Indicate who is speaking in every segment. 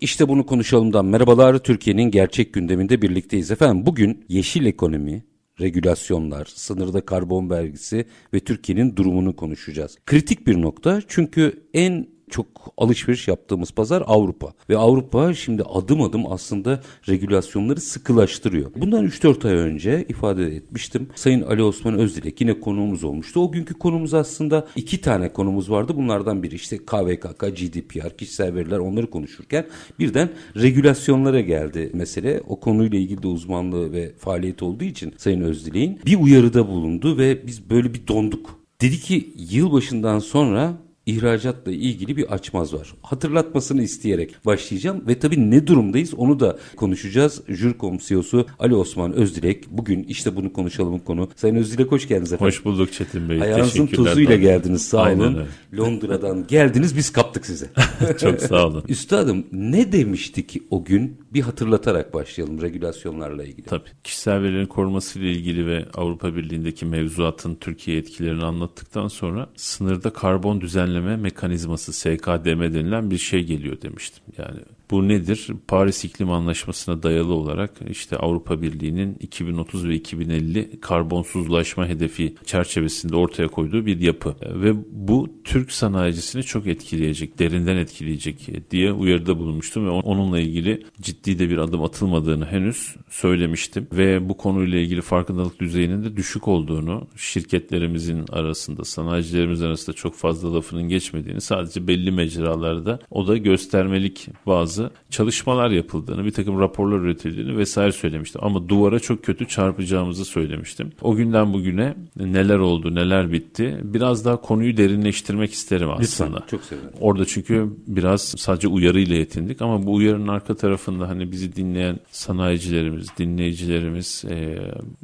Speaker 1: İşte bunu konuşalımdan merhabalar. Türkiye'nin gerçek gündeminde birlikteyiz efendim. Bugün yeşil ekonomi, regülasyonlar, sınırda karbon vergisi ve Türkiye'nin durumunu konuşacağız. Kritik bir nokta çünkü en çok alışveriş yaptığımız pazar Avrupa. Ve Avrupa şimdi adım adım aslında regülasyonları sıkılaştırıyor. Bundan 3-4 ay önce ifade etmiştim. Sayın Ali Osman Özdilek yine konuğumuz olmuştu. O günkü konumuz aslında iki tane konumuz vardı. Bunlardan biri işte KVKK, GDPR, kişisel veriler onları konuşurken birden regülasyonlara geldi mesele. O konuyla ilgili de uzmanlığı ve faaliyet olduğu için Sayın Özdilek'in bir uyarıda bulundu ve biz böyle bir donduk. Dedi ki yılbaşından sonra ihracatla ilgili bir açmaz var. Hatırlatmasını isteyerek başlayacağım ve tabii ne durumdayız onu da konuşacağız. Jürkom CEO'su Ali Osman Özdilek bugün işte bunu konuşalım konu. Sayın Özdilek hoş geldiniz efendim.
Speaker 2: Hoş bulduk Çetin Bey.
Speaker 1: Ayağınızın tozuyla geldiniz sağ Aynen olun. Öyle. Londra'dan geldiniz biz kaptık size.
Speaker 2: Çok sağ olun.
Speaker 1: Üstadım ne demiştik o gün bir hatırlatarak başlayalım regülasyonlarla ilgili.
Speaker 2: Tabii kişisel verilerin koruması ile ilgili ve Avrupa Birliği'ndeki mevzuatın Türkiye etkilerini anlattıktan sonra sınırda karbon düzenleme mekanizması SKDM denilen bir şey geliyor demiştim. Yani bu nedir? Paris İklim Anlaşması'na dayalı olarak işte Avrupa Birliği'nin 2030 ve 2050 karbonsuzlaşma hedefi çerçevesinde ortaya koyduğu bir yapı. Ve bu Türk sanayicisini çok etkileyecek, derinden etkileyecek diye uyarıda bulunmuştum ve onunla ilgili ciddi de bir adım atılmadığını henüz söylemiştim. Ve bu konuyla ilgili farkındalık düzeyinin de düşük olduğunu, şirketlerimizin arasında, sanayicilerimiz arasında çok fazla lafının geçmediğini sadece belli mecralarda o da göstermelik bazı çalışmalar yapıldığını, bir takım raporlar üretildiğini vesaire söylemiştim. Ama duvara çok kötü çarpacağımızı söylemiştim. O günden bugüne neler oldu, neler bitti biraz daha konuyu derinleştirmek isterim aslında.
Speaker 1: Lütfen, çok severim.
Speaker 2: Orada çünkü biraz sadece uyarıyla yetindik ama bu uyarının arka tarafında hani bizi dinleyen sanayicilerimiz, dinleyicilerimiz e,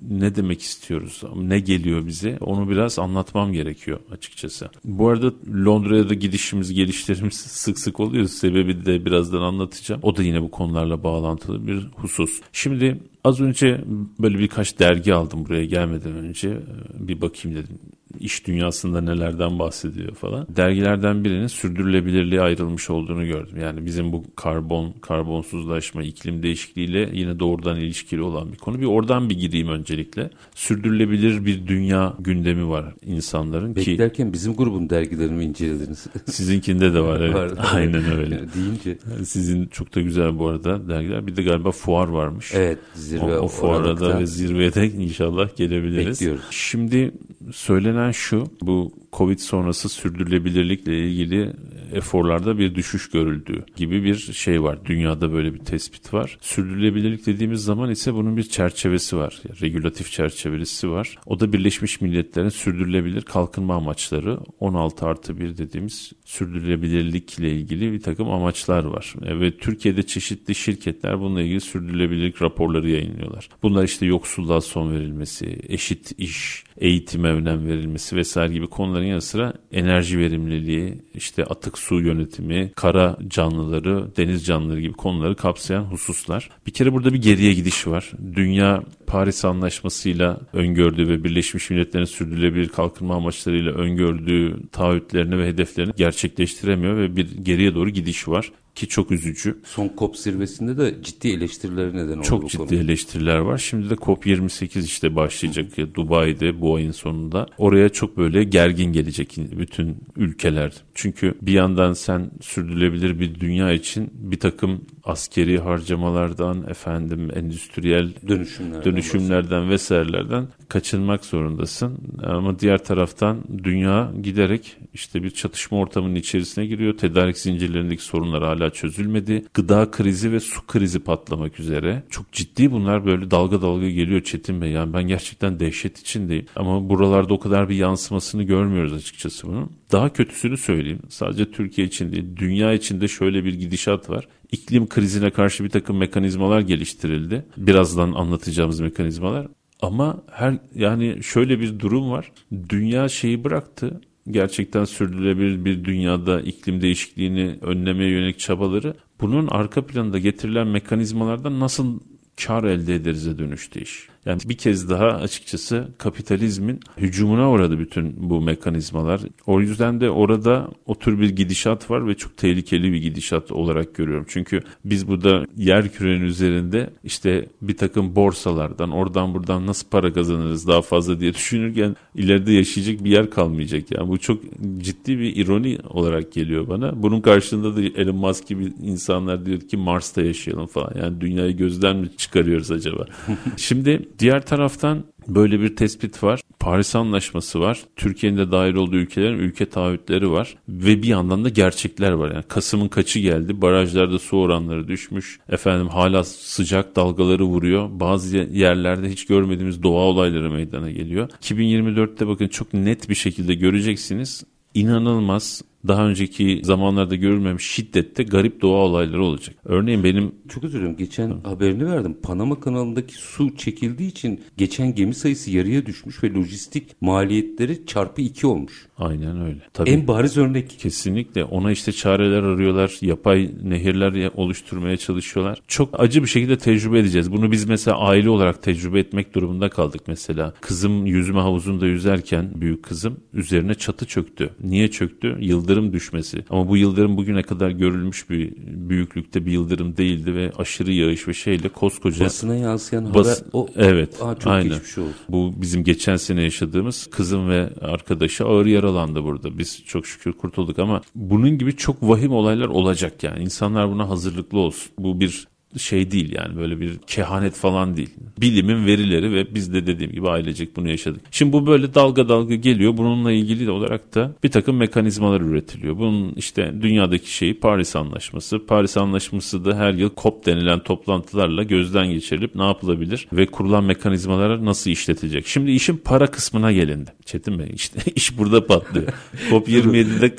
Speaker 2: ne demek istiyoruz, ne geliyor bize onu biraz anlatmam gerekiyor açıkçası. Bu arada Londra'ya da gidişimiz, gelişlerimiz sık sık oluyor. Sebebi de birazdan anlatacağım anlatacağım. O da yine bu konularla bağlantılı bir husus. Şimdi az önce böyle birkaç dergi aldım buraya gelmeden önce. Bir bakayım dedim iş dünyasında nelerden bahsediyor falan. Dergilerden birinin sürdürülebilirliğe ayrılmış olduğunu gördüm. Yani bizim bu karbon, karbonsuzlaşma, iklim değişikliğiyle yine doğrudan ilişkili olan bir konu. Bir oradan bir gireyim öncelikle. Sürdürülebilir bir dünya gündemi var insanların
Speaker 1: Beklerken ki. Beklerken bizim grubun dergilerini mi incelediniz?
Speaker 2: Sizinkinde de var evet. var Aynen öyle.
Speaker 1: Deyince.
Speaker 2: Sizin çok da güzel bu arada dergiler. Bir de galiba fuar varmış.
Speaker 1: Evet zirve.
Speaker 2: O, o fuara da ve zirveye de inşallah gelebiliriz.
Speaker 1: Bekliyoruz.
Speaker 2: Şimdi söylenen şu bu Covid sonrası sürdürülebilirlikle ilgili eforlarda bir düşüş görüldüğü gibi bir şey var. Dünyada böyle bir tespit var. Sürdürülebilirlik dediğimiz zaman ise bunun bir çerçevesi var. Yani regülatif çerçevesi var. O da Birleşmiş Milletler'in sürdürülebilir kalkınma amaçları 16 artı 1 dediğimiz sürdürülebilirlikle ilgili bir takım amaçlar var. E, ve Türkiye'de çeşitli şirketler bununla ilgili sürdürülebilirlik raporları yayınlıyorlar. Bunlar işte yoksulluğa son verilmesi, eşit iş, eğitime önem verilmesi vesaire gibi konuların yanı sıra enerji verimliliği, işte atık su yönetimi, kara canlıları, deniz canlıları gibi konuları kapsayan hususlar. Bir kere burada bir geriye gidiş var. Dünya Paris Anlaşması'yla öngördüğü ve Birleşmiş Milletler'in sürdürülebilir kalkınma amaçlarıyla öngördüğü taahhütlerini ve hedeflerini gerçekleştiremiyor ve bir geriye doğru gidiş var ki çok üzücü.
Speaker 1: Son COP zirvesinde de ciddi eleştiriler neden oldu
Speaker 2: Çok ciddi konu. eleştiriler var. Şimdi de COP 28 işte başlayacak ya Dubai'de bu ayın sonunda. Oraya çok böyle gergin gelecek bütün ülkeler. Çünkü bir yandan sen sürdürülebilir bir dünya için bir takım askeri harcamalardan efendim endüstriyel
Speaker 1: dönüşümlerden,
Speaker 2: dönüşümlerden vesairelerden kaçınmak zorundasın. Ama diğer taraftan dünya giderek işte bir çatışma ortamının içerisine giriyor. Tedarik zincirlerindeki sorunlar hala çözülmedi. Gıda krizi ve su krizi patlamak üzere. Çok ciddi bunlar böyle dalga dalga geliyor Çetin Bey. Yani ben gerçekten dehşet içindeyim. Ama buralarda o kadar bir yansımasını görmüyoruz açıkçası bunun. Daha kötüsünü söyleyeyim. Sadece Türkiye için değil, dünya içinde şöyle bir gidişat var iklim krizine karşı bir takım mekanizmalar geliştirildi. Birazdan anlatacağımız mekanizmalar. Ama her yani şöyle bir durum var. Dünya şeyi bıraktı gerçekten sürdürülebilir bir dünyada iklim değişikliğini önlemeye yönelik çabaları bunun arka planında getirilen mekanizmalardan nasıl kar elde ederiz'e dönüştü iş. Yani bir kez daha açıkçası kapitalizmin hücumuna uğradı bütün bu mekanizmalar. O yüzden de orada o tür bir gidişat var ve çok tehlikeli bir gidişat olarak görüyorum. Çünkü biz burada yer kürenin üzerinde işte bir takım borsalardan oradan buradan nasıl para kazanırız daha fazla diye düşünürken ileride yaşayacak bir yer kalmayacak. Yani bu çok ciddi bir ironi olarak geliyor bana. Bunun karşılığında da Elon Musk gibi insanlar diyor ki Mars'ta yaşayalım falan. Yani dünyayı gözden mi çıkarıyoruz acaba? Şimdi Diğer taraftan böyle bir tespit var. Paris Anlaşması var. Türkiye'nin de dahil olduğu ülkelerin ülke taahhütleri var. Ve bir yandan da gerçekler var. Yani Kasım'ın kaçı geldi? Barajlarda su oranları düşmüş. Efendim hala sıcak dalgaları vuruyor. Bazı yerlerde hiç görmediğimiz doğa olayları meydana geliyor. 2024'te bakın çok net bir şekilde göreceksiniz. İnanılmaz daha önceki zamanlarda görülmemiş şiddette garip doğa olayları olacak. Örneğin benim...
Speaker 1: Çok özür dilerim. Geçen Hı. haberini verdim. Panama kanalındaki su çekildiği için geçen gemi sayısı yarıya düşmüş ve lojistik maliyetleri çarpı iki olmuş.
Speaker 2: Aynen öyle. Tabii.
Speaker 1: En bariz örnek.
Speaker 2: Kesinlikle. Ona işte çareler arıyorlar. Yapay nehirler oluşturmaya çalışıyorlar. Çok acı bir şekilde tecrübe edeceğiz. Bunu biz mesela aile olarak tecrübe etmek durumunda kaldık mesela. Kızım yüzme havuzunda yüzerken büyük kızım üzerine çatı çöktü. Niye çöktü? Yıldırım yıldırım düşmesi. Ama bu yıldırım bugüne kadar görülmüş bir büyüklükte bir yıldırım değildi ve aşırı yağış ve şeyle koskoca
Speaker 1: basına yansıyan bas, haber o
Speaker 2: evet
Speaker 1: aa, çok aynen. geçmiş oldu.
Speaker 2: Bu bizim geçen sene yaşadığımız kızım ve arkadaşı ağır yaralandı burada. Biz çok şükür kurtulduk ama bunun gibi çok vahim olaylar olacak yani. İnsanlar buna hazırlıklı olsun. Bu bir şey değil yani böyle bir kehanet falan değil. Bilimin verileri ve biz de dediğim gibi ailecek bunu yaşadık. Şimdi bu böyle dalga dalga geliyor. Bununla ilgili olarak da bir takım mekanizmalar üretiliyor. Bunun işte dünyadaki şeyi Paris Anlaşması. Paris Anlaşması da her yıl COP denilen toplantılarla gözden geçirilip ne yapılabilir ve kurulan mekanizmalar nasıl işletilecek. Şimdi işin para kısmına gelindi. Çetin Bey işte iş burada patlıyor. COP 27'de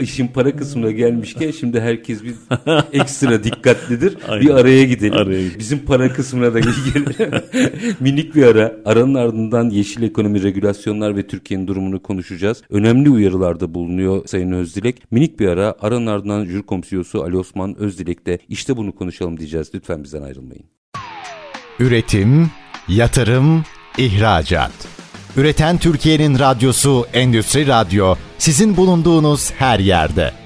Speaker 1: işin para kısmına gelmişken şimdi herkes bir ekstra dikkatlidir. Aynen. Bir araya gidelim. Araya gidelim. Bizim para kısmına da gelelim. Minik bir ara. Aranın ardından yeşil ekonomi regülasyonlar ve Türkiye'nin durumunu konuşacağız. Önemli uyarılarda bulunuyor Sayın Özdilek. Minik bir ara. Aranın ardından Jür Komsiyosu Ali Osman Özdilek de işte bunu konuşalım diyeceğiz. Lütfen bizden ayrılmayın.
Speaker 3: Üretim, yatırım, ihracat. Üreten Türkiye'nin radyosu Endüstri Radyo sizin bulunduğunuz her yerde.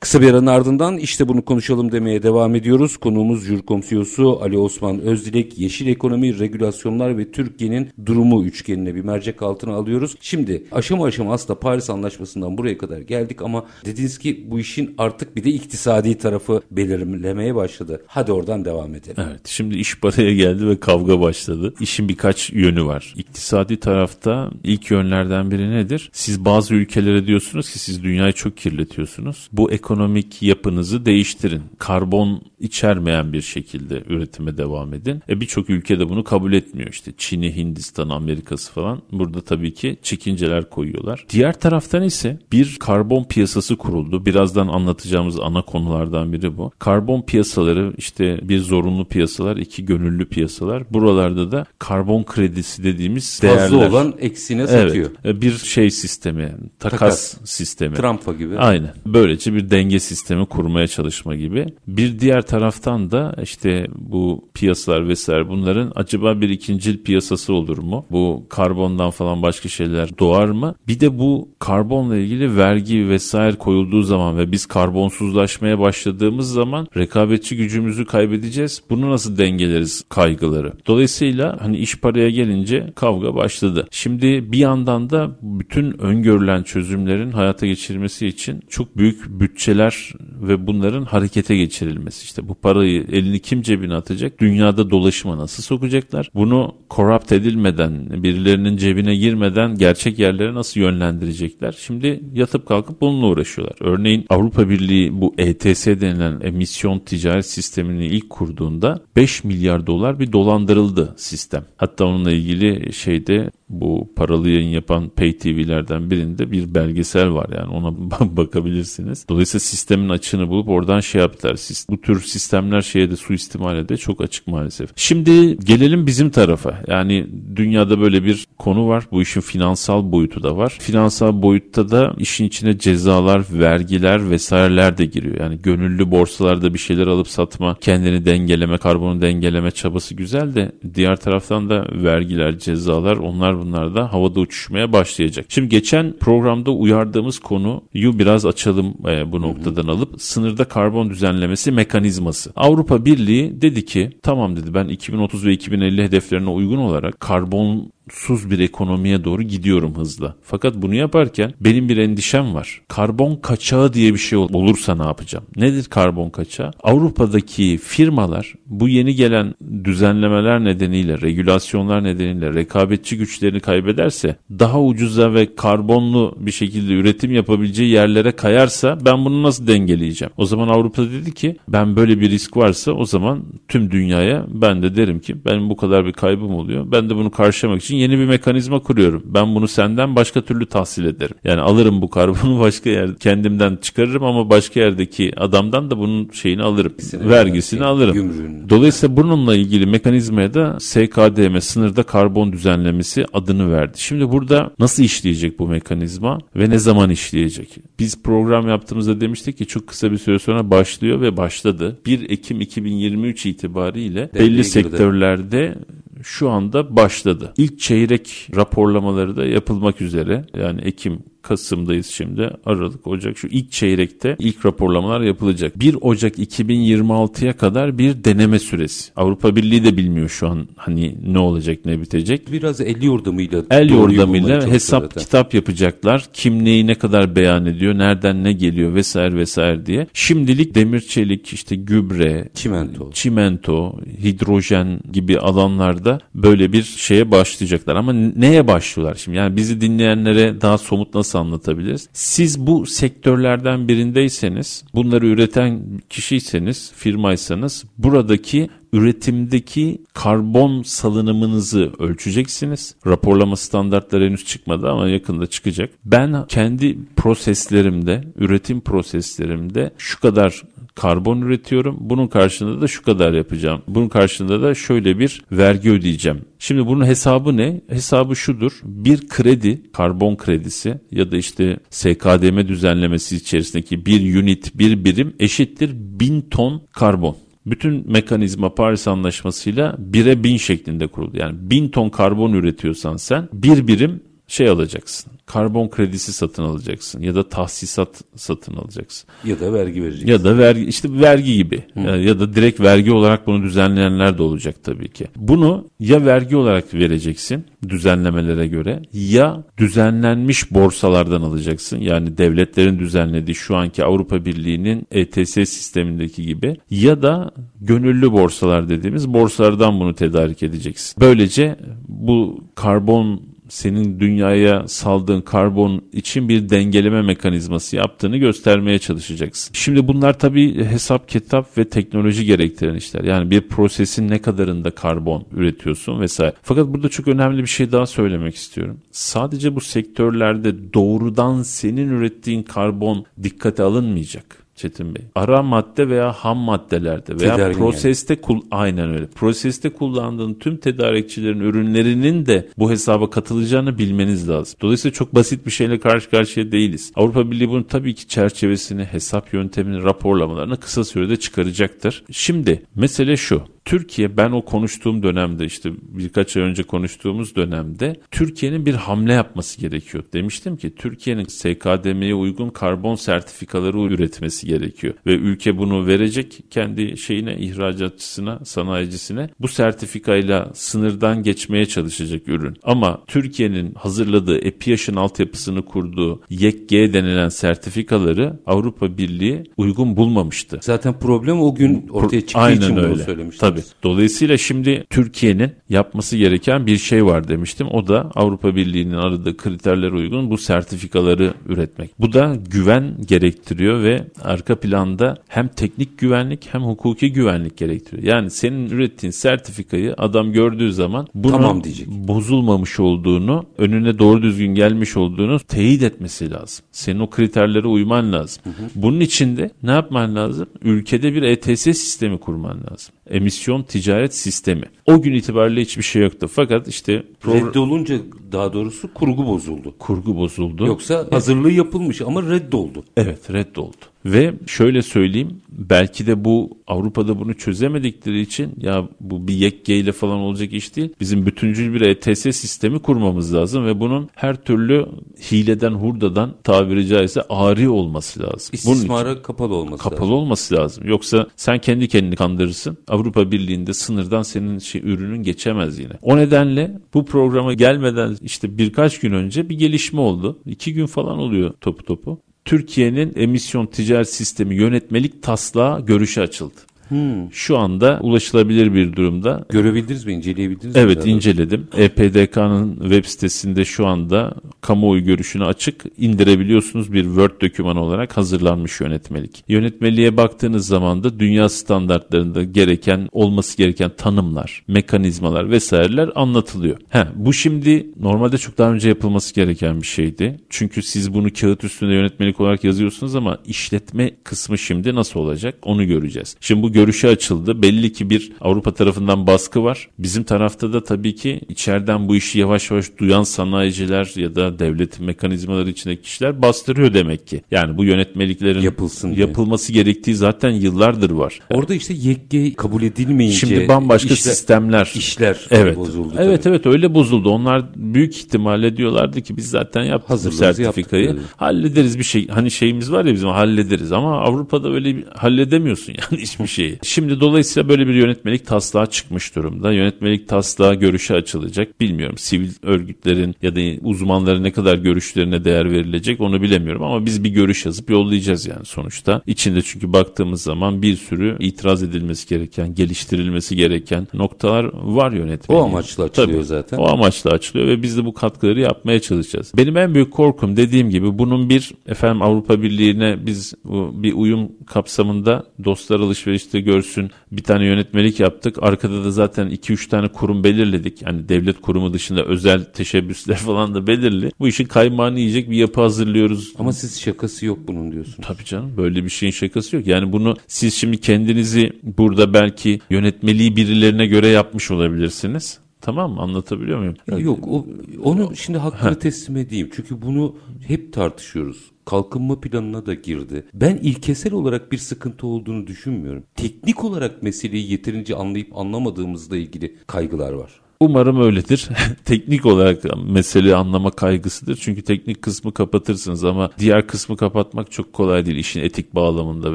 Speaker 1: Kısa bir aranın ardından işte bunu konuşalım demeye devam ediyoruz. Konuğumuz Jürkom CEO'su Ali Osman Özdilek. Yeşil ekonomi, regülasyonlar ve Türkiye'nin durumu üçgenine bir mercek altına alıyoruz. Şimdi aşama aşama aslında Paris Anlaşması'ndan buraya kadar geldik ama dediniz ki bu işin artık bir de iktisadi tarafı belirlemeye başladı. Hadi oradan devam edelim.
Speaker 2: Evet şimdi iş paraya geldi ve kavga başladı. İşin birkaç yönü var. İktisadi tarafta ilk yönlerden biri nedir? Siz bazı ülkelere diyorsunuz ki siz dünyayı çok kirletiyorsunuz. Bu ekonomi ekonomik yapınızı değiştirin. Karbon içermeyen bir şekilde üretime devam edin. E birçok ülkede bunu kabul etmiyor işte. Çin'i, Hindistan, Amerika'sı falan. Burada tabii ki çekinceler koyuyorlar. Diğer taraftan ise bir karbon piyasası kuruldu. Birazdan anlatacağımız ana konulardan biri bu. Karbon piyasaları işte bir zorunlu piyasalar, iki gönüllü piyasalar. Buralarda da karbon kredisi dediğimiz değerler.
Speaker 1: Fazla olan eksine satıyor.
Speaker 2: Evet. Bir şey sistemi, takas, takas. sistemi.
Speaker 1: Trump'a gibi.
Speaker 2: Aynen. Böylece bir denge sistemi kurmaya çalışma gibi. Bir diğer taraftan da işte bu piyasalar vesaire bunların acaba bir ikincil piyasası olur mu? Bu karbondan falan başka şeyler doğar mı? Bir de bu karbonla ilgili vergi vesaire koyulduğu zaman ve biz karbonsuzlaşmaya başladığımız zaman rekabetçi gücümüzü kaybedeceğiz. Bunu nasıl dengeleriz kaygıları? Dolayısıyla hani iş paraya gelince kavga başladı. Şimdi bir yandan da bütün öngörülen çözümlerin hayata geçirilmesi için çok büyük bütçeler ve bunların harekete geçirilmesi. İşte bu parayı elini kim cebine atacak? Dünyada dolaşıma nasıl sokacaklar? Bunu corrupt edilmeden, birilerinin cebine girmeden gerçek yerlere nasıl yönlendirecekler? Şimdi yatıp kalkıp bununla uğraşıyorlar. Örneğin Avrupa Birliği bu ETS denilen emisyon ticaret sistemini ilk kurduğunda 5 milyar dolar bir dolandırıldı sistem. Hatta onunla ilgili şeyde bu paralı yayın yapan Pay TV'lerden birinde bir belgesel var yani ona bakabilirsiniz. Dolayısıyla sistemin açığını bulup oradan şey yaptılar. Bu tür sistemler şeye de suistimale de çok açık maalesef. Şimdi gelelim bizim tarafa. Yani dünyada böyle bir konu var. Bu işin finansal boyutu da var. Finansal boyutta da işin içine cezalar, vergiler vesaireler de giriyor. Yani gönüllü borsalarda bir şeyler alıp satma, kendini dengeleme, karbonu dengeleme çabası güzel de diğer taraftan da vergiler, cezalar onlar bunlar da havada uçuşmaya başlayacak. Şimdi geçen programda uyardığımız konuyu biraz açalım e, bu noktadan alıp sınırda karbon düzenlemesi mekanizması. Avrupa Birliği dedi ki tamam dedi ben 2030 ve 2050 hedeflerine uygun olarak karbon suz bir ekonomiye doğru gidiyorum hızla. Fakat bunu yaparken benim bir endişem var. Karbon kaçağı diye bir şey olursa ne yapacağım? Nedir karbon kaçağı? Avrupa'daki firmalar bu yeni gelen düzenlemeler nedeniyle, regülasyonlar nedeniyle rekabetçi güçlerini kaybederse daha ucuza ve karbonlu bir şekilde üretim yapabileceği yerlere kayarsa ben bunu nasıl dengeleyeceğim? O zaman Avrupa dedi ki ben böyle bir risk varsa o zaman tüm dünyaya ben de derim ki benim bu kadar bir kaybım oluyor. Ben de bunu karşılamak için yeni bir mekanizma kuruyorum. Ben bunu senden başka türlü tahsil ederim. Yani alırım bu karbonu başka yer kendimden çıkarırım ama başka yerdeki adamdan da bunun şeyini alırım. Vergisini, vergisini alırım. Gümrüğünü. Dolayısıyla bununla ilgili mekanizmaya da SKDM sınırda karbon düzenlemesi adını verdi. Şimdi burada nasıl işleyecek bu mekanizma ve ne zaman işleyecek? Biz program yaptığımızda demiştik ki çok kısa bir süre sonra başlıyor ve başladı. 1 Ekim 2023 itibariyle belli sektörlerde şu anda başladı. İlk çeyrek raporlamaları da yapılmak üzere. Yani Ekim Kasım'dayız şimdi. Aralık, Ocak şu ilk çeyrekte ilk raporlamalar yapılacak. 1 Ocak 2026'ya kadar bir deneme süresi. Avrupa Birliği de bilmiyor şu an hani ne olacak ne bitecek.
Speaker 1: Biraz el yordamıyla
Speaker 2: el yordamıyla hesap zaten. kitap yapacaklar. Kim neyi ne kadar beyan ediyor, nereden ne geliyor vesaire vesaire diye. Şimdilik demir çelik işte gübre,
Speaker 1: çimento,
Speaker 2: çimento, hidrojen gibi alanlarda böyle bir şeye başlayacaklar. Ama neye başlıyorlar şimdi? Yani bizi dinleyenlere daha somut nasıl nasıl anlatabiliriz? Siz bu sektörlerden birindeyseniz, bunları üreten kişiyseniz, firmaysanız buradaki üretimdeki karbon salınımınızı ölçeceksiniz. Raporlama standartları henüz çıkmadı ama yakında çıkacak. Ben kendi proseslerimde, üretim proseslerimde şu kadar karbon üretiyorum. Bunun karşılığında da şu kadar yapacağım. Bunun karşılığında da şöyle bir vergi ödeyeceğim. Şimdi bunun hesabı ne? Hesabı şudur. Bir kredi, karbon kredisi ya da işte SKDM düzenlemesi içerisindeki bir unit, bir birim eşittir 1000 ton karbon bütün mekanizma Paris Anlaşması'yla 1'e 1000 şeklinde kuruldu. Yani 1000 ton karbon üretiyorsan sen bir birim şey alacaksın karbon kredisi satın alacaksın ya da tahsisat satın alacaksın.
Speaker 1: Ya da vergi vereceksin.
Speaker 2: Ya da vergi işte vergi gibi Hı. ya da direkt vergi olarak bunu düzenleyenler de olacak tabii ki. Bunu ya vergi olarak vereceksin düzenlemelere göre ya düzenlenmiş borsalardan alacaksın. Yani devletlerin düzenlediği şu anki Avrupa Birliği'nin ETS sistemindeki gibi ya da gönüllü borsalar dediğimiz borsalardan bunu tedarik edeceksin. Böylece bu karbon senin dünyaya saldığın karbon için bir dengeleme mekanizması yaptığını göstermeye çalışacaksın. Şimdi bunlar tabii hesap kitap ve teknoloji gerektiren işler. Yani bir prosesin ne kadarında karbon üretiyorsun vesaire. Fakat burada çok önemli bir şey daha söylemek istiyorum. Sadece bu sektörlerde doğrudan senin ürettiğin karbon dikkate alınmayacak. Çetin Bey. Ara madde veya ham maddelerde veya Tedarik proseste yani. kul aynen öyle. Proseste kullandığın tüm tedarikçilerin ürünlerinin de bu hesaba katılacağını bilmeniz lazım. Dolayısıyla çok basit bir şeyle karşı karşıya değiliz. Avrupa Birliği bunun tabii ki çerçevesini, hesap yöntemini, raporlamalarını kısa sürede çıkaracaktır. Şimdi mesele şu. Türkiye ben o konuştuğum dönemde işte birkaç ay önce konuştuğumuz dönemde Türkiye'nin bir hamle yapması gerekiyor. Demiştim ki Türkiye'nin SKDM'ye uygun karbon sertifikaları üretmesi gerekiyor. Ve ülke bunu verecek kendi şeyine ihracatçısına, sanayicisine bu sertifikayla sınırdan geçmeye çalışacak ürün. Ama Türkiye'nin hazırladığı EPİAŞ'ın altyapısını kurduğu YEK-G denilen sertifikaları Avrupa Birliği uygun bulmamıştı.
Speaker 1: Zaten problem o gün ortaya çıktığı
Speaker 2: Aynen
Speaker 1: için
Speaker 2: öyle.
Speaker 1: bunu söylemiştiniz.
Speaker 2: Tabii. Dolayısıyla şimdi Türkiye'nin yapması gereken bir şey var demiştim. O da Avrupa Birliği'nin aradığı kriterlere uygun bu sertifikaları üretmek. Bu da güven gerektiriyor ve arka planda hem teknik güvenlik hem hukuki güvenlik gerektiriyor. Yani senin ürettiğin sertifikayı adam gördüğü zaman bunun
Speaker 1: Tamam diyecek.
Speaker 2: bozulmamış olduğunu, önüne doğru düzgün gelmiş olduğunu teyit etmesi lazım. Senin o kriterlere uyman lazım. Bunun için de ne yapman lazım? Ülkede bir ETS sistemi kurman lazım. Emisyon ticaret sistemi. O gün itibariyle hiçbir şey yoktu. Fakat işte
Speaker 1: Reddolunca daha doğrusu kurgu bozuldu.
Speaker 2: kurgu bozuldu.
Speaker 1: Yoksa hazırlığı yapılmış ama reddoldu.
Speaker 2: Evet reddoldu. Ve şöyle söyleyeyim belki de bu Avrupa'da bunu çözemedikleri için ya bu bir yekke ile falan olacak iş değil. Bizim bütüncül bir ETS sistemi kurmamız lazım ve bunun her türlü hileden hurdadan tabiri caizse ari olması lazım. Bunun
Speaker 1: İstismara kapalı olması
Speaker 2: kapalı
Speaker 1: lazım.
Speaker 2: olması lazım. Yoksa sen kendi kendini kandırırsın. Avrupa Birliği'nde sınırdan senin şey, ürünün geçemez yine. O nedenle bu programa gelmeden işte birkaç gün önce bir gelişme oldu. İki gün falan oluyor topu topu. Türkiye'nin emisyon ticaret sistemi yönetmelik taslağı görüşe açıldı.
Speaker 1: Hmm.
Speaker 2: Şu anda ulaşılabilir bir durumda.
Speaker 1: Görebildiniz mi? İnceleyebildiniz mi?
Speaker 2: Evet inceledim. EPDK'nın web sitesinde şu anda kamuoyu görüşüne açık indirebiliyorsunuz bir Word doküman olarak hazırlanmış yönetmelik. Yönetmeliğe baktığınız zaman da dünya standartlarında gereken olması gereken tanımlar, mekanizmalar vesaireler anlatılıyor. He, bu şimdi normalde çok daha önce yapılması gereken bir şeydi. Çünkü siz bunu kağıt üstünde yönetmelik olarak yazıyorsunuz ama işletme kısmı şimdi nasıl olacak onu göreceğiz. Şimdi bu görüşe açıldı. Belli ki bir Avrupa tarafından baskı var. Bizim tarafta da tabii ki içeriden bu işi yavaş yavaş duyan sanayiciler ya da devlet mekanizmaları içindeki kişiler bastırıyor demek ki. Yani bu yönetmeliklerin
Speaker 1: Yapılsın diye.
Speaker 2: yapılması gerektiği zaten yıllardır var.
Speaker 1: Orada işte yekke kabul edilmeyince
Speaker 2: Şimdi bambaşka
Speaker 1: işler,
Speaker 2: sistemler
Speaker 1: işler
Speaker 2: Evet.
Speaker 1: bozuldu.
Speaker 2: Evet
Speaker 1: tabii.
Speaker 2: evet öyle bozuldu. Onlar büyük ihtimalle diyorlardı ki biz zaten yaptık bu
Speaker 1: Hazırlığımızı
Speaker 2: sertifikayı.
Speaker 1: yaptık
Speaker 2: hallederiz bir şey. Hani şeyimiz var ya bizim hallederiz ama Avrupa'da öyle bir halledemiyorsun yani hiçbir şeyi. Şimdi dolayısıyla böyle bir yönetmelik taslağı çıkmış durumda. Yönetmelik taslağı görüşe açılacak. Bilmiyorum sivil örgütlerin ya da uzmanların ne kadar görüşlerine değer verilecek onu bilemiyorum ama biz bir görüş yazıp yollayacağız yani sonuçta. İçinde çünkü baktığımız zaman bir sürü itiraz edilmesi gereken, geliştirilmesi gereken noktalar var yönetmeliğin.
Speaker 1: O amaçla açılıyor
Speaker 2: Tabii.
Speaker 1: zaten.
Speaker 2: O amaçla açılıyor ve biz de bu katkıları yapmaya çalışacağız. Benim en büyük korkum dediğim gibi bunun bir efendim Avrupa Birliği'ne biz bir uyum kapsamında dostlar alışverişte görsün bir tane yönetmelik yaptık. Arkada da zaten 2-3 tane kurum belirledik. Yani devlet kurumu dışında özel teşebbüsler falan da belirli. Bu işin kaymağını yiyecek bir yapı hazırlıyoruz.
Speaker 1: Ama siz şakası yok bunun diyorsunuz.
Speaker 2: Tabii canım böyle bir şeyin şakası yok. Yani bunu siz şimdi kendinizi burada belki yönetmeliği birilerine göre yapmış olabilirsiniz. Tamam mı? Anlatabiliyor muyum?
Speaker 1: Yok o, onu şimdi hakkını teslim edeyim. Çünkü bunu hep tartışıyoruz. Kalkınma planına da girdi. Ben ilkesel olarak bir sıkıntı olduğunu düşünmüyorum. Teknik olarak meseleyi yeterince anlayıp anlamadığımızla ilgili kaygılar var.
Speaker 2: Umarım öyledir. teknik olarak mesele anlama kaygısıdır. Çünkü teknik kısmı kapatırsınız ama diğer kısmı kapatmak çok kolay değil işin etik bağlamında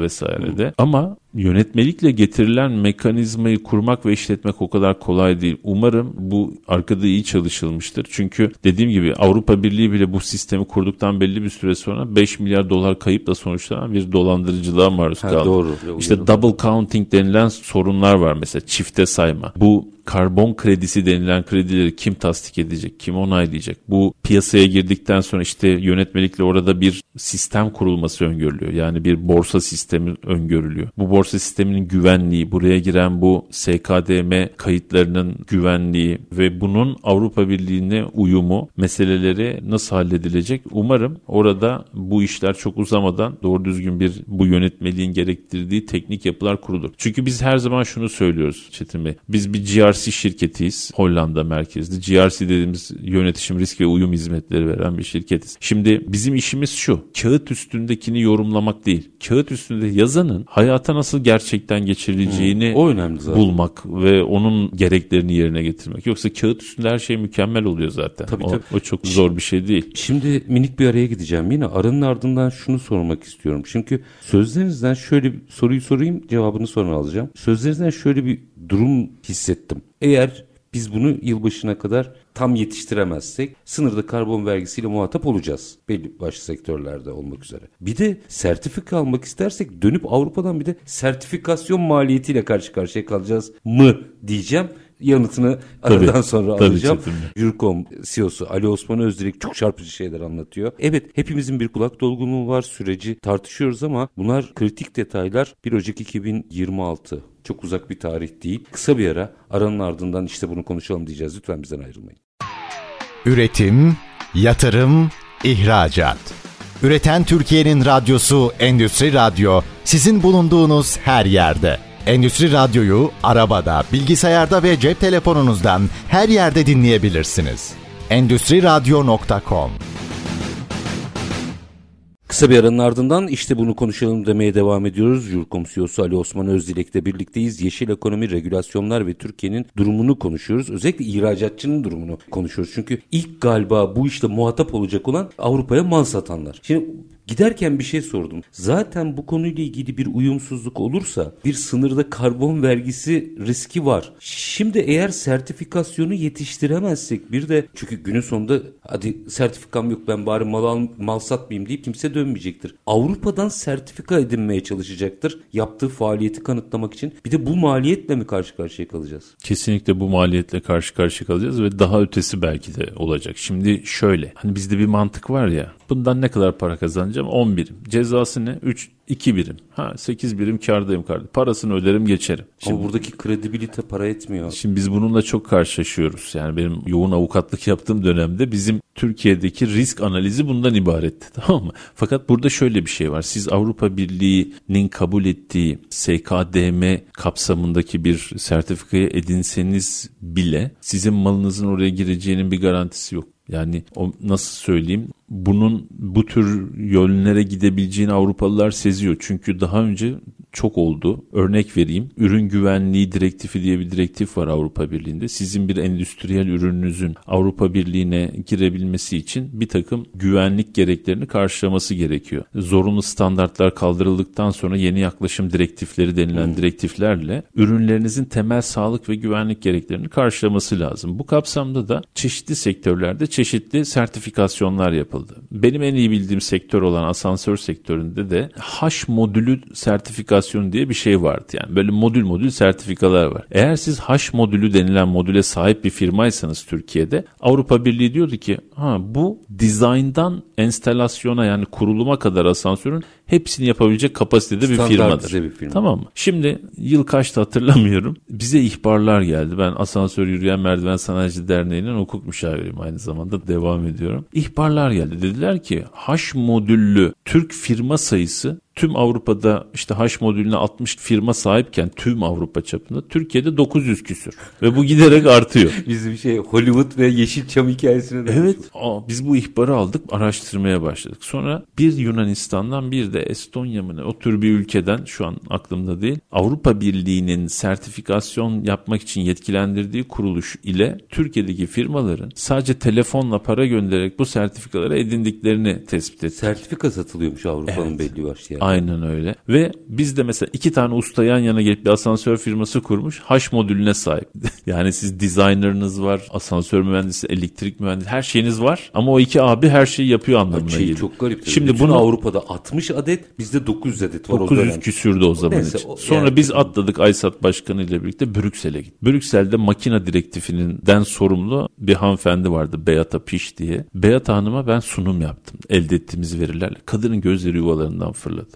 Speaker 2: vesairede. Ama yönetmelikle getirilen mekanizmayı kurmak ve işletmek o kadar kolay değil. Umarım bu arkada iyi çalışılmıştır. Çünkü dediğim gibi Avrupa Birliği bile bu sistemi kurduktan belli bir süre sonra 5 milyar dolar kayıpla sonuçlanan bir dolandırıcılığa maruz
Speaker 1: Ha,
Speaker 2: kaldı.
Speaker 1: doğru.
Speaker 2: İşte double counting denilen sorunlar var mesela çifte sayma. Bu karbon kredisi denilen kredileri kim tasdik edecek, kim onaylayacak? Bu piyasaya girdikten sonra işte yönetmelikle orada bir sistem kurulması öngörülüyor. Yani bir borsa sistemi öngörülüyor. Bu borsa sisteminin güvenliği, buraya giren bu SKDM kayıtlarının güvenliği ve bunun Avrupa Birliği'ne uyumu meseleleri nasıl halledilecek? Umarım orada bu işler çok uzamadan doğru düzgün bir bu yönetmeliğin gerektirdiği teknik yapılar kurulur. Çünkü biz her zaman şunu söylüyoruz Çetin Bey. Biz bir GRC şirketiyiz. Hollanda merkezli. GRC dediğimiz yönetişim risk ve uyum hizmetleri veren bir şirketiz. Şimdi bizim işimiz şu. Kağıt üstündekini yorumlamak değil. Kağıt üstünde yazanın hayata nasıl gerçekten geçirileceğini
Speaker 1: Hmm, o önemli zaten.
Speaker 2: bulmak ve onun gereklerini yerine getirmek. Yoksa kağıt üstünde her şey mükemmel oluyor zaten.
Speaker 1: Tabii,
Speaker 2: o,
Speaker 1: tabii.
Speaker 2: o çok zor bir şey değil.
Speaker 1: Şimdi minik bir araya gideceğim. Yine aranın ardından şunu sormak istiyorum. Çünkü sözlerinizden şöyle bir soruyu sorayım cevabını sonra alacağım. Sözlerinizden şöyle bir durum hissettim. Eğer biz bunu yılbaşına kadar tam yetiştiremezsek sınırda karbon vergisiyle muhatap olacağız. Belli başlı sektörlerde olmak üzere. Bir de sertifika almak istersek dönüp Avrupa'dan bir de sertifikasyon maliyetiyle karşı karşıya kalacağız mı diyeceğim. Yanıtını aradan
Speaker 2: Tabii,
Speaker 1: sonra
Speaker 2: tabii
Speaker 1: alacağım. Jurkom CEO'su Ali Osman Özdilek çok çarpıcı şeyler anlatıyor. Evet hepimizin bir kulak dolgunluğu var süreci tartışıyoruz ama bunlar kritik detaylar 1 Ocak 2026. Çok uzak bir tarih değil. Kısa bir ara aranın ardından işte bunu konuşalım diyeceğiz. Lütfen bizden ayrılmayın.
Speaker 3: Üretim, yatırım, ihracat. Üreten Türkiye'nin radyosu Endüstri Radyo sizin bulunduğunuz her yerde. Endüstri Radyo'yu arabada, bilgisayarda ve cep telefonunuzdan her yerde dinleyebilirsiniz. Endüstri Radyo.com
Speaker 1: Kısa bir aranın ardından işte bunu konuşalım demeye devam ediyoruz. Jurkom CEO'su Ali Osman Özdilek'le birlikteyiz. Yeşil ekonomi, regülasyonlar ve Türkiye'nin durumunu konuşuyoruz. Özellikle ihracatçının durumunu konuşuyoruz. Çünkü ilk galiba bu işte muhatap olacak olan Avrupa'ya mal satanlar. Şimdi Giderken bir şey sordum. Zaten bu konuyla ilgili bir uyumsuzluk olursa bir sınırda karbon vergisi riski var. Şimdi eğer sertifikasyonu yetiştiremezsek bir de çünkü günün sonunda hadi sertifikam yok ben bari mal, al, mal satmayayım deyip kimse dönmeyecektir. Avrupa'dan sertifika edinmeye çalışacaktır yaptığı faaliyeti kanıtlamak için. Bir de bu maliyetle mi karşı karşıya kalacağız?
Speaker 2: Kesinlikle bu maliyetle karşı karşıya kalacağız ve daha ötesi belki de olacak. Şimdi şöyle hani bizde bir mantık var ya bundan ne kadar para kazanacağım? 10 birim. Cezası ne? 3 2 birim. Ha 8 birim kardayım kardeşim. Parasını öderim geçerim.
Speaker 1: Şimdi Ama buradaki kredibilite para etmiyor.
Speaker 2: Şimdi biz bununla çok karşılaşıyoruz. Yani benim yoğun avukatlık yaptığım dönemde bizim Türkiye'deki risk analizi bundan ibaretti. Tamam mı? Fakat burada şöyle bir şey var. Siz Avrupa Birliği'nin kabul ettiği SKDM kapsamındaki bir sertifikayı edinseniz bile sizin malınızın oraya gireceğinin bir garantisi yok. Yani o nasıl söyleyeyim bunun bu tür yönlere gidebileceğini Avrupalılar seziyor. Çünkü daha önce çok oldu. Örnek vereyim. Ürün güvenliği direktifi diye bir direktif var Avrupa Birliği'nde. Sizin bir endüstriyel ürününüzün Avrupa Birliği'ne girebilmesi için bir takım güvenlik gereklerini karşılaması gerekiyor. Zorunlu standartlar kaldırıldıktan sonra yeni yaklaşım direktifleri denilen hmm. direktiflerle ürünlerinizin temel sağlık ve güvenlik gereklerini karşılaması lazım. Bu kapsamda da çeşitli sektörlerde çeşitli sertifikasyonlar yapıldı. Benim en iyi bildiğim sektör olan asansör sektöründe de H modülü sertifikasyonu diye bir şey vardı. Yani böyle modül modül sertifikalar var. Eğer siz H modülü denilen modüle sahip bir firmaysanız Türkiye'de Avrupa Birliği diyordu ki ha bu dizayndan enstalasyona yani kuruluma kadar asansörün hepsini yapabilecek kapasitede bir firmadır.
Speaker 1: Bir firma.
Speaker 2: Tamam mı? Şimdi yıl kaçtı hatırlamıyorum. Bize ihbarlar geldi. Ben Asansör Yürüyen Merdiven Sanayici Derneği'nin hukuk müşaviriyim aynı zamanda devam ediyorum. İhbarlar geldi. Dediler ki H modüllü Türk firma sayısı tüm Avrupa'da işte H modülüne 60 firma sahipken tüm Avrupa çapında Türkiye'de 900 küsür. Ve bu giderek artıyor.
Speaker 1: Bizim şey Hollywood ve Yeşilçam hikayesine
Speaker 2: Evet. Aa, biz bu ihbarı aldık araştırmaya başladık. Sonra bir Yunanistan'dan bir de Estonya mı ne o tür bir ülkeden şu an aklımda değil. Avrupa Birliği'nin sertifikasyon yapmak için yetkilendirdiği kuruluş ile Türkiye'deki firmaların sadece telefonla para göndererek bu sertifikaları edindiklerini tespit ettik.
Speaker 1: Sertifika satılıyormuş Avrupa'nın evet. belli başlı yani.
Speaker 2: Aynen öyle. Ve biz de mesela iki tane usta yan yana gelip bir asansör firması kurmuş. H modülüne sahip. yani siz designer'ınız var, asansör mühendisi, elektrik mühendisi her şeyiniz var. Ama o iki abi her şeyi yapıyor anlamına
Speaker 1: şey,
Speaker 2: geliyor.
Speaker 1: Çok garip. Şimdi Bütün bunu Avrupa'da 60 adet bizde 900 adet var
Speaker 2: 900 o dönem. küsürdü o zaman Neyse, için. Sonra yani, biz atladık Aysat Başkanı ile birlikte Brüksel'e gittik. Brüksel'de makine direktifinden sorumlu bir hanımefendi vardı Beata Piş diye. Beata Hanım'a ben sunum yaptım elde ettiğimiz verilerle. Kadının gözleri yuvalarından fırladı.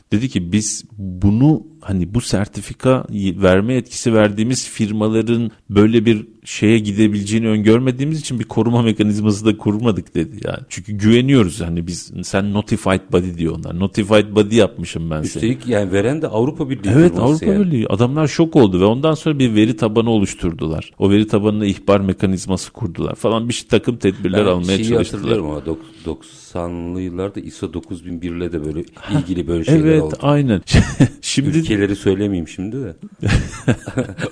Speaker 2: Dedi ki biz bunu hani bu sertifika verme etkisi verdiğimiz firmaların böyle bir şeye gidebileceğini öngörmediğimiz için bir koruma mekanizması da kurmadık dedi yani. Çünkü güveniyoruz hani biz sen notified body diyor onlar. Notified body yapmışım ben
Speaker 1: Üstelik seni. yani veren de Avrupa Birliği.
Speaker 2: Evet Avrupa yani. Birliği. Adamlar şok oldu ve ondan sonra bir veri tabanı oluşturdular. O veri tabanına ihbar mekanizması kurdular falan bir takım tedbirler ben almaya çalıştılar.
Speaker 1: hatırlıyorum ama 90'lı yıllarda ISO 9001 ile de böyle ilgili böyle şeyler
Speaker 2: evet, Evet
Speaker 1: oldu.
Speaker 2: aynen. şimdi
Speaker 1: Ülkeleri söylemeyeyim şimdi de.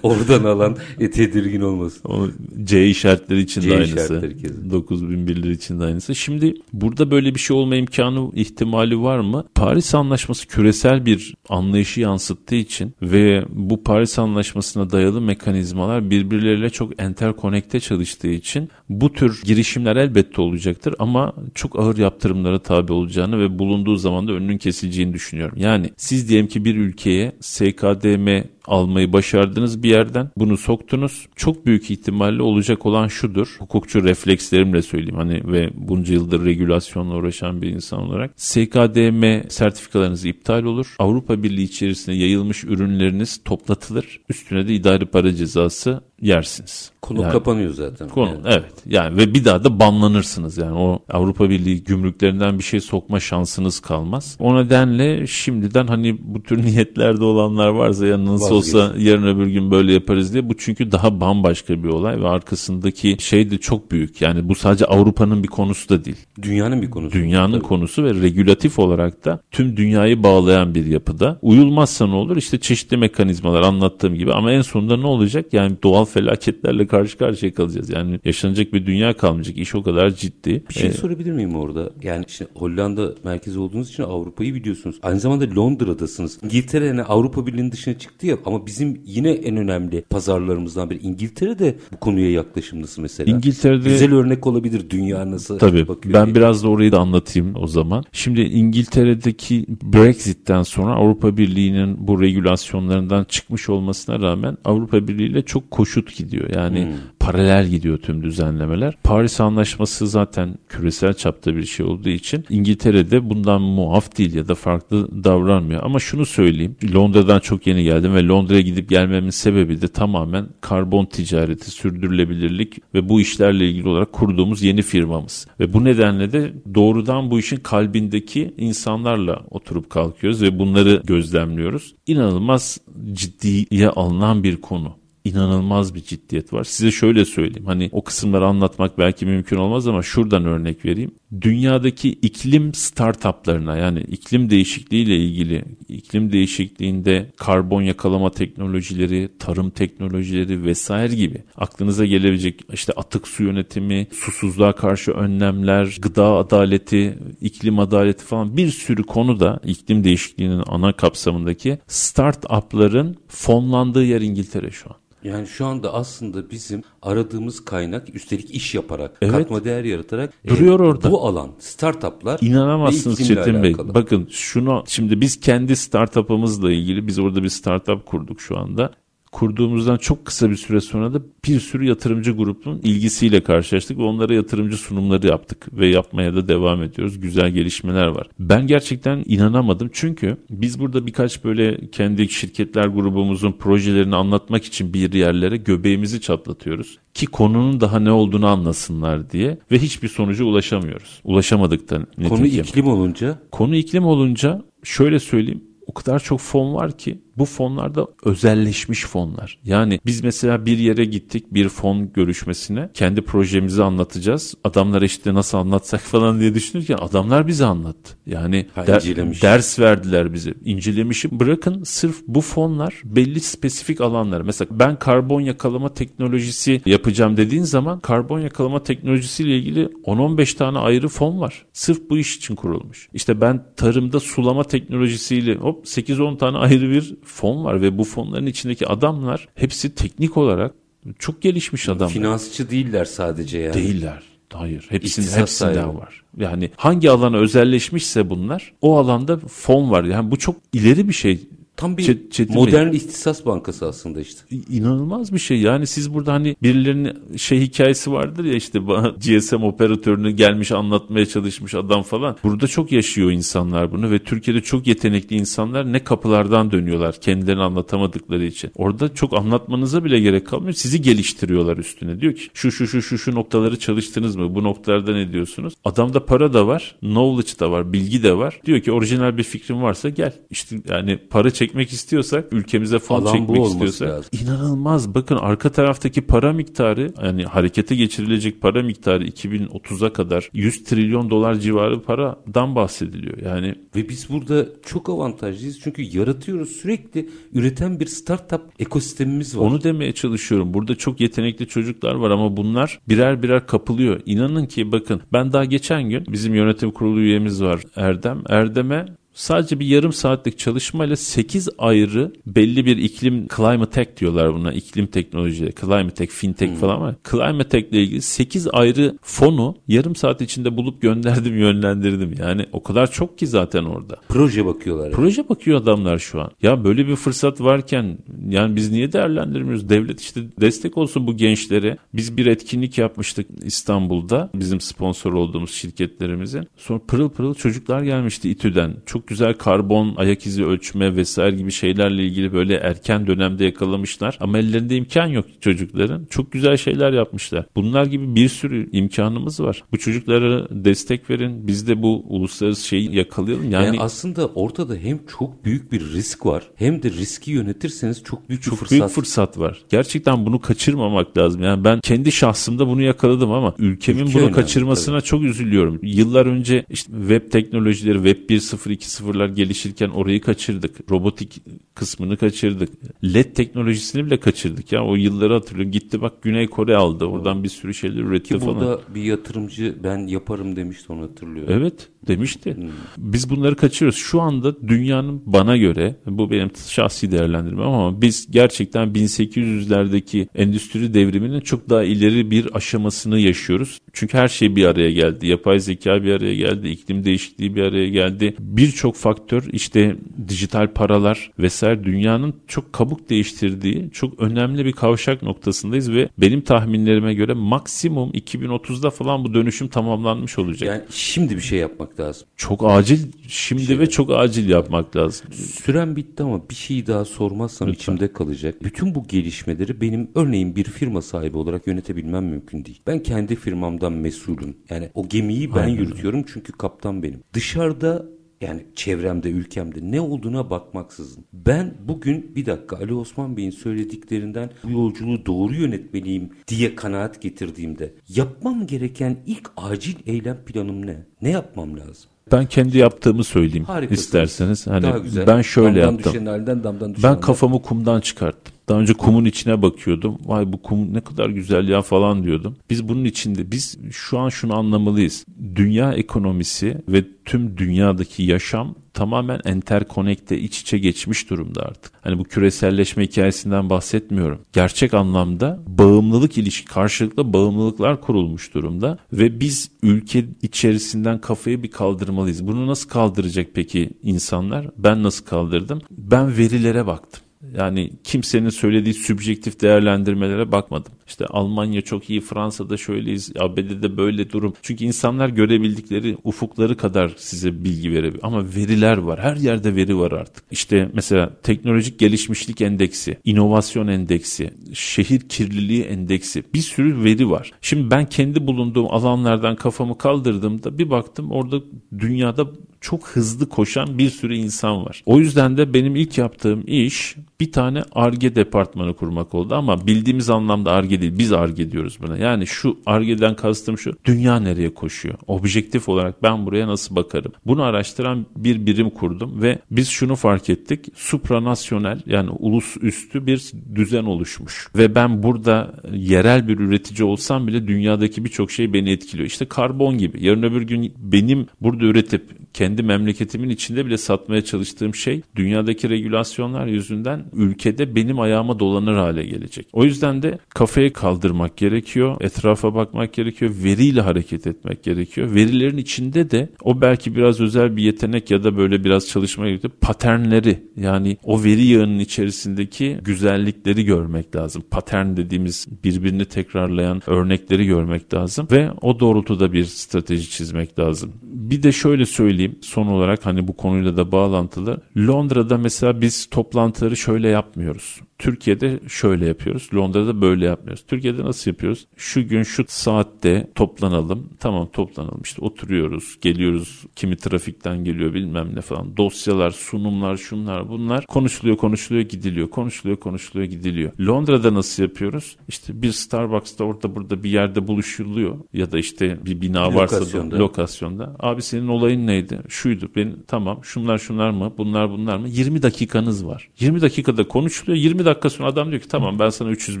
Speaker 1: Oradan alan e, tedirgin olmasın.
Speaker 2: o C işaretleri için
Speaker 1: C
Speaker 2: de aynısı.
Speaker 1: işaretleri keza.
Speaker 2: 9001'ler için de aynısı. Şimdi burada böyle bir şey olma imkanı ihtimali var mı? Paris Anlaşması küresel bir anlayışı yansıttığı için ve bu Paris Anlaşması'na dayalı mekanizmalar birbirleriyle çok enterkonekte çalıştığı için bu tür girişimler elbette olacaktır ama çok ağır yaptırımlara tabi olacağını ve bulunduğu zaman da önünün kesileceğini düşünüyorum. Yani siz diyelim ki bir ülkeye SKDM almayı başardınız bir yerden. Bunu soktunuz. Çok büyük ihtimalle olacak olan şudur. Hukukçu reflekslerimle söyleyeyim hani ve bunca yıldır regülasyonla uğraşan bir insan olarak. SKDM sertifikalarınız iptal olur. Avrupa Birliği içerisinde yayılmış ürünleriniz toplatılır. Üstüne de idari para cezası yersiniz.
Speaker 1: Konu
Speaker 2: Yani-
Speaker 1: kapanıyor zaten.
Speaker 2: Konu
Speaker 1: Yani.
Speaker 2: evet yani ve bir daha da banlanırsınız yani o Avrupa Birliği gümrüklerinden bir şey sokma şansınız kalmaz. O nedenle şimdiden hani bu tür niyetlerde olanlar varsa ya nasıl olsa
Speaker 1: Vazgeçin.
Speaker 2: yarın öbür gün böyle yaparız diye bu çünkü daha bambaşka bir olay ve arkasındaki şey de çok büyük. Yani bu sadece Avrupa'nın bir konusu da değil.
Speaker 1: Dünyanın bir konusu.
Speaker 2: Dünyanın
Speaker 1: Tabii.
Speaker 2: konusu ve regülatif olarak da tüm dünyayı bağlayan bir yapıda. Uyulmazsa ne olur? İşte çeşitli mekanizmalar anlattığım gibi ama en sonunda ne olacak? Yani doğal felaketlerle karşı karşıya kalacağız. Yani yaşanacak bir dünya kalmayacak. İş o kadar ciddi.
Speaker 1: Bir şey
Speaker 2: Ee,
Speaker 1: sorabilir miyim orada? Yani şimdi Hollanda merkezi olduğunuz için Avrupa'yı biliyorsunuz. Aynı zamanda Londra'dasınız. İngiltere yani Avrupa Birliği'nin dışına çıktı ya ama bizim yine en önemli pazarlarımızdan biri. İngiltere'de bu konuya yaklaşım nasıl mesela?
Speaker 2: İngiltere'de
Speaker 1: Güzel örnek olabilir dünya nasıl
Speaker 2: Tabii
Speaker 1: bakıyor.
Speaker 2: ben biraz da orayı da anlatayım o zaman. Şimdi İngiltere'deki Brexit'ten sonra Avrupa Birliği'nin bu regülasyonlarından çıkmış olmasına rağmen Avrupa Birliği ile çok koşut gidiyor. Yani paralel gidiyor tüm düzenlemeler. Paris Anlaşması zaten küresel çapta bir şey olduğu için İngiltere'de bundan muaf değil ya da farklı davranmıyor. Ama şunu söyleyeyim. Londra'dan çok yeni geldim ve Londra'ya gidip gelmemin sebebi de tamamen karbon ticareti, sürdürülebilirlik ve bu işlerle ilgili olarak kurduğumuz yeni firmamız. Ve bu nedenle de doğrudan bu işin kalbindeki insanlarla oturup kalkıyoruz ve bunları gözlemliyoruz. İnanılmaz ciddiye alınan bir konu inanılmaz bir ciddiyet var. Size şöyle söyleyeyim. Hani o kısımları anlatmak belki mümkün olmaz ama şuradan örnek vereyim. Dünyadaki iklim startuplarına yani iklim değişikliğiyle ilgili iklim değişikliğinde karbon yakalama teknolojileri, tarım teknolojileri vesaire gibi aklınıza gelebilecek işte atık su yönetimi, susuzluğa karşı önlemler, gıda adaleti, iklim adaleti falan bir sürü konuda iklim değişikliğinin ana kapsamındaki startupların fonlandığı yer İngiltere şu an.
Speaker 1: Yani şu anda aslında bizim aradığımız kaynak üstelik iş yaparak,
Speaker 2: Evet.
Speaker 1: katma değer yaratarak e,
Speaker 2: Duruyor orada.
Speaker 1: Bu alan startuplar
Speaker 2: İnanamazsınız Çetin Bey.
Speaker 1: alakalı.
Speaker 2: Bakın şunu şimdi biz kendi startup'ımızla ilgili biz orada bir startup kurduk şu anda. Kurduğumuzdan çok kısa bir süre sonra da bir sürü yatırımcı grubun ilgisiyle karşılaştık ve onlara yatırımcı sunumları yaptık ve yapmaya da devam ediyoruz. Güzel gelişmeler var. Ben gerçekten inanamadım çünkü biz burada birkaç böyle kendi şirketler grubumuzun projelerini anlatmak için bir yerlere göbeğimizi çatlatıyoruz ki konunun daha ne olduğunu anlasınlar diye ve hiçbir sonuca ulaşamıyoruz. Ulaşamadık da
Speaker 1: Konu
Speaker 2: nitekim.
Speaker 1: iklim olunca
Speaker 2: Konu iklim olunca şöyle söyleyeyim o kadar çok fon var ki bu fonlar da özelleşmiş fonlar. Yani biz mesela bir yere gittik bir fon görüşmesine kendi projemizi anlatacağız. Adamlara işte nasıl anlatsak falan diye düşünürken adamlar bize anlattı. Yani
Speaker 1: Ha,
Speaker 2: der-
Speaker 1: incelemiş.
Speaker 2: ders verdiler bize. İncelemişi bırakın sırf bu fonlar belli spesifik alanlar. Mesela ben karbon yakalama teknolojisi yapacağım dediğin zaman karbon yakalama teknolojisiyle ilgili 10-15 tane ayrı fon var. Sırf bu iş için kurulmuş. İşte ben tarımda sulama teknolojisiyle hop 8-10 tane ayrı bir fon var ve bu fonların içindeki adamlar hepsi teknik olarak çok gelişmiş adamlar.
Speaker 1: finansçı değiller sadece yani.
Speaker 2: Değiller. Hayır. Hepsinin,
Speaker 1: İhtisas
Speaker 2: hepsinden
Speaker 1: sahibi.
Speaker 2: var. Yani hangi alana özelleşmişse bunlar o alanda fon var. Yani bu çok ileri bir şey.
Speaker 1: Tam bir
Speaker 2: Çet- Çetin
Speaker 1: modern ihtisas bankası aslında işte.
Speaker 2: İnanılmaz bir şey. Yani siz burada hani birilerinin şey hikayesi vardır ya işte GSM operatörünü gelmiş anlatmaya çalışmış adam falan. Burada çok yaşıyor insanlar bunu ve Türkiye'de çok yetenekli insanlar ne kapılardan dönüyorlar kendilerini anlatamadıkları için. Orada çok anlatmanıza bile gerek kalmıyor. Sizi geliştiriyorlar üstüne. Diyor ki şu şu şu şu şu noktaları çalıştınız mı? Bu noktalarda ne diyorsunuz? Adamda para da var, knowledge da var, bilgi de var. Diyor ki orijinal bir fikrin varsa gel. İşte yani para çekmek çekmek istiyorsak, ülkemize fon
Speaker 1: Alan
Speaker 2: çekmek istiyorsak
Speaker 1: lazım.
Speaker 2: inanılmaz. Bakın arka taraftaki para miktarı yani harekete geçirilecek para miktarı 2030'a kadar 100 trilyon dolar civarı paradan bahsediliyor. Yani
Speaker 1: Ve biz burada çok avantajlıyız çünkü yaratıyoruz sürekli üreten bir startup ekosistemimiz var.
Speaker 2: Onu demeye çalışıyorum. Burada çok yetenekli çocuklar var ama bunlar birer birer kapılıyor. İnanın ki bakın ben daha geçen gün bizim yönetim kurulu üyemiz var Erdem. Erdem'e sadece bir yarım saatlik çalışmayla 8 ayrı belli bir iklim climate tech diyorlar buna iklim teknolojileri climate tech fintech falan var. Climate tech ile ilgili 8 ayrı fonu yarım saat içinde bulup gönderdim yönlendirdim. Yani o kadar çok ki zaten orada.
Speaker 1: Proje bakıyorlar.
Speaker 2: Proje bakıyor adamlar şu an. Ya böyle bir fırsat varken yani biz niye değerlendirmiyoruz? Devlet işte destek olsun bu gençlere. Biz bir etkinlik yapmıştık İstanbul'da bizim sponsor olduğumuz şirketlerimizin. Sonra pırıl pırıl çocuklar gelmişti İTÜ'den. Çok güzel karbon ayak izi ölçme vesaire gibi şeylerle ilgili böyle erken dönemde yakalamışlar. Ama ellerinde imkan yok çocukların. Çok güzel şeyler yapmışlar. Bunlar gibi bir sürü imkanımız var. Bu çocuklara destek verin. Biz de bu uluslararası şeyi yakalayalım. Yani,
Speaker 1: Yani, aslında ortada hem çok büyük bir risk var hem de riski yönetirseniz çok büyük bir
Speaker 2: Çok
Speaker 1: fırsat.
Speaker 2: büyük fırsat var. Gerçekten bunu kaçırmamak lazım. Yani ben kendi şahsımda bunu yakaladım ama ülkemin
Speaker 1: Ülke
Speaker 2: bunu
Speaker 1: önemli,
Speaker 2: kaçırmasına çok üzülüyorum. Yıllar önce işte web teknolojileri web 1.0 2.0'lar gelişirken orayı kaçırdık. Robotik kısmını kaçırdık. LED teknolojisini bile kaçırdık ya. O yılları hatırlıyorum. Gitti bak Güney Kore aldı. Oradan bir sürü şeyler üretti
Speaker 1: Ki
Speaker 2: falan.
Speaker 1: burada bir yatırımcı ben yaparım demişti onu hatırlıyorum.
Speaker 2: Evet demişti. Biz bunları kaçırıyoruz. Şu anda dünyanın bana göre bu benim şahsi değerlendirmem ama biz gerçekten 1800'lerdeki endüstri devriminin çok daha ileri bir aşamasını yaşıyoruz. Çünkü her şey bir araya geldi. Yapay zeka bir araya geldi. iklim değişikliği bir araya geldi. Birçok faktör işte dijital paralar vesaire dünyanın çok kabuk değiştirdiği çok önemli bir kavşak noktasındayız ve benim tahminlerime göre maksimum 2030'da falan bu dönüşüm tamamlanmış olacak.
Speaker 1: Yani şimdi bir şey yapmak lazım.
Speaker 2: Çok acil şimdi ve çok acil yapmak lazım.
Speaker 1: Süren bitti ama bir şey daha sormazsam
Speaker 2: Lütfen.
Speaker 1: içimde kalacak. Bütün bu gelişmeleri benim örneğin bir firma sahibi olarak yönetebilmem mümkün değil. Ben kendi firmamdan mesulüm. Yani o gemiyi ben yürütüyorum çünkü kaptan benim. Dışarıda yani çevremde, ülkemde ne olduğuna bakmaksızın. Ben bugün bir dakika Ali Osman Bey'in söylediklerinden bu yolculuğu doğru yönetmeliyim diye kanaat getirdiğimde yapmam gereken ilk acil eylem planım ne? Ne yapmam lazım?
Speaker 2: Ben kendi yaptığımı söyleyeyim
Speaker 1: Harikasınız.
Speaker 2: isterseniz. Hani ben şöyle
Speaker 1: damdan
Speaker 2: yaptım.
Speaker 1: düşen halinden damdan düşen
Speaker 2: Ben kafamı kumdan çıkarttım. Daha önce kumun içine bakıyordum. Vay bu kum ne kadar güzel ya falan diyordum. Biz bunun içinde biz şu an şunu anlamalıyız. Dünya ekonomisi ve tüm dünyadaki yaşam tamamen enterkonekte iç içe geçmiş durumda artık. Hani bu küreselleşme hikayesinden bahsetmiyorum. Gerçek anlamda bağımlılık ilişki karşılıklı bağımlılıklar kurulmuş durumda ve biz ülke içerisinden kafayı bir kaldırmalıyız. Bunu nasıl kaldıracak peki insanlar? Ben nasıl kaldırdım? Ben verilere baktım. Yani kimsenin söylediği sübjektif değerlendirmelere bakmadım. İşte Almanya çok iyi, Fransa'da şöyleyiz, ABD'de böyle durum. Çünkü insanlar görebildikleri ufukları kadar size bilgi verebilir. Ama veriler var. Her yerde veri var artık. İşte mesela teknolojik gelişmişlik endeksi, inovasyon endeksi, şehir kirliliği endeksi bir sürü veri var. Şimdi ben kendi bulunduğum alanlardan kafamı kaldırdığımda bir baktım orada dünyada çok hızlı koşan bir sürü insan var. O yüzden de benim ilk yaptığım iş bir tane ARGE departmanı kurmak oldu ama bildiğimiz anlamda ARGE değil biz ARGE diyoruz buna. Yani şu ARGE'den kastım şu dünya nereye koşuyor? Objektif olarak ben buraya nasıl bakarım? Bunu araştıran bir birim kurdum ve biz şunu fark ettik. Supranasyonel yani ulus üstü bir düzen oluşmuş ve ben burada yerel bir üretici olsam bile dünyadaki birçok şey beni etkiliyor. İşte karbon gibi. Yarın öbür gün benim burada üretip kendi memleketimin içinde bile satmaya çalıştığım şey dünyadaki regülasyonlar yüzünden ülkede benim ayağıma dolanır hale gelecek. O yüzden de kafayı kaldırmak gerekiyor, etrafa bakmak gerekiyor, veriyle hareket etmek gerekiyor. Verilerin içinde de o belki biraz özel bir yetenek ya da böyle biraz çalışma gerekiyor. Paternleri yani o veri yağının içerisindeki güzellikleri görmek lazım. Patern dediğimiz birbirini tekrarlayan örnekleri görmek lazım ve o doğrultuda bir strateji çizmek lazım. Bir de şöyle söyleyeyim son olarak hani bu konuyla da bağlantılı. Londra'da mesela biz toplantıları şöyle yapmıyoruz. Türkiye'de şöyle yapıyoruz. Londra'da böyle yapmıyoruz. Türkiye'de nasıl yapıyoruz? Şu gün şu saatte toplanalım. Tamam toplanalım. İşte oturuyoruz, geliyoruz. Kimi trafikten geliyor bilmem ne falan. Dosyalar, sunumlar, şunlar bunlar. Konuşuluyor, konuşuluyor, gidiliyor. Konuşuluyor, konuşuluyor, gidiliyor. Londra'da nasıl yapıyoruz? İşte bir Starbucks'ta orada burada bir yerde buluşuluyor. Ya da işte bir bina varsa
Speaker 1: Lokasyonda.
Speaker 2: da lokasyonda. Abi senin olayın neydi? Şuydu. Ben tamam şunlar şunlar mı? Bunlar bunlar mı? 20 dakikanız var. 20 dakikada konuşuluyor. 20 dakika sonra adam diyor ki tamam ben sana 300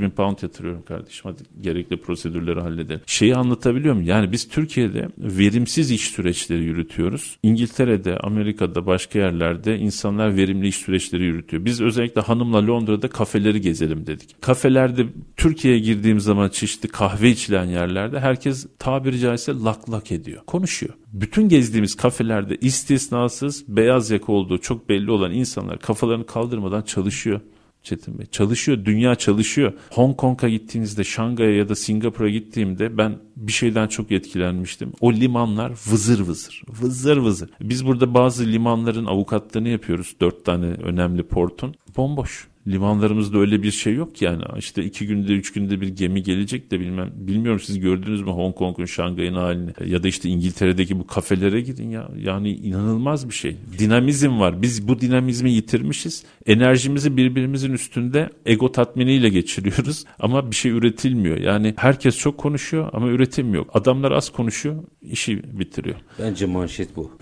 Speaker 2: bin pound yatırıyorum kardeşim. Hadi gerekli prosedürleri halledelim. Şeyi anlatabiliyor muyum? Yani biz Türkiye'de verimsiz iş süreçleri yürütüyoruz. İngiltere'de, Amerika'da, başka yerlerde insanlar verimli iş süreçleri yürütüyor. Biz özellikle hanımla Londra'da kafeleri gezelim dedik. Kafelerde Türkiye'ye girdiğim zaman çeşitli kahve içilen yerlerde herkes tabiri caizse lak lak ediyor. Konuşuyor. Bütün gezdiğimiz kafelerde istisnasız beyaz yaka olduğu çok belli olan insanlar kafalarını kaldırmadan çalışıyor. Çetin Bey. Çalışıyor, dünya çalışıyor. Hong Kong'a gittiğinizde, Şangay'a ya da Singapur'a gittiğimde ben bir şeyden çok etkilenmiştim. O limanlar vızır vızır, vızır vızır. Biz burada bazı limanların avukatlığını yapıyoruz. Dört tane önemli portun. Bomboş. Limanlarımızda öyle bir şey yok yani. İşte iki günde, üç günde bir gemi gelecek de bilmem. Bilmiyorum siz gördünüz mü Hong Kong'un, Şangay'ın halini. Ya da işte İngiltere'deki bu kafelere gidin ya. Yani inanılmaz bir şey. Dinamizm var. Biz bu dinamizmi yitirmişiz. Enerjimizi birbirimizin üstünde ego tatminiyle geçiriyoruz. Ama bir şey üretilmiyor. Yani herkes çok konuşuyor ama üretim yok. Adamlar az konuşuyor, işi bitiriyor.
Speaker 1: Bence manşet bu.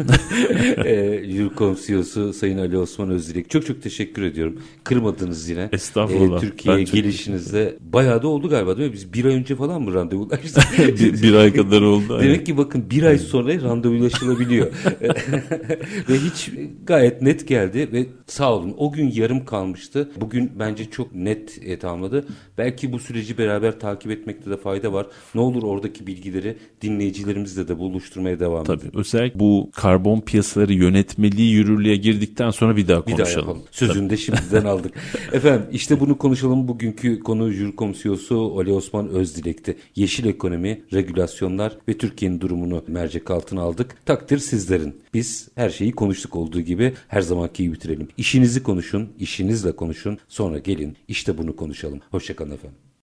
Speaker 1: e, Yurkom CEO'su Sayın Ali Osman Özdilek. Çok çok teşekkür ediyorum. Kırmadınız yine.
Speaker 2: Estağfurullah.
Speaker 1: E, Türkiye'ye gelişinizde bayağı da oldu galiba değil mi? Biz bir ay önce falan mı randevulaştık?
Speaker 2: bir, bir ay kadar oldu.
Speaker 1: Demek ki bakın bir ay sonra randevulaşılabiliyor. ve hiç gayet net geldi ve sağ olun o gün yarım kalmıştı. Bugün bence çok net e, tamamladı. Belki bu süreci beraber takip etmekte de fayda var. Ne olur oradaki bilgileri dinleyicilerimizle de buluşturmaya devam edelim.
Speaker 2: Tabii özellikle bu karbon piyasaları yönetmeliği yürürlüğe girdikten sonra bir daha
Speaker 1: Bir
Speaker 2: konuşalım.
Speaker 1: daha yapalım. Sözünü de şimdiden aldık. Efendim işte bunu konuşalım. Bugünkü konu Jurkom CEO'su Ali Osman Özdilek'ti. Yeşil ekonomi, regülasyonlar ve Türkiye'nin durumunu mercek altına aldık. Takdir sizlerin. Biz her şeyi konuştuk olduğu gibi her zamanki gibi bitirelim. İşinizi konuşun, işinizle konuşun. Sonra gelin işte bunu konuşalım. Hoşçakalın efendim.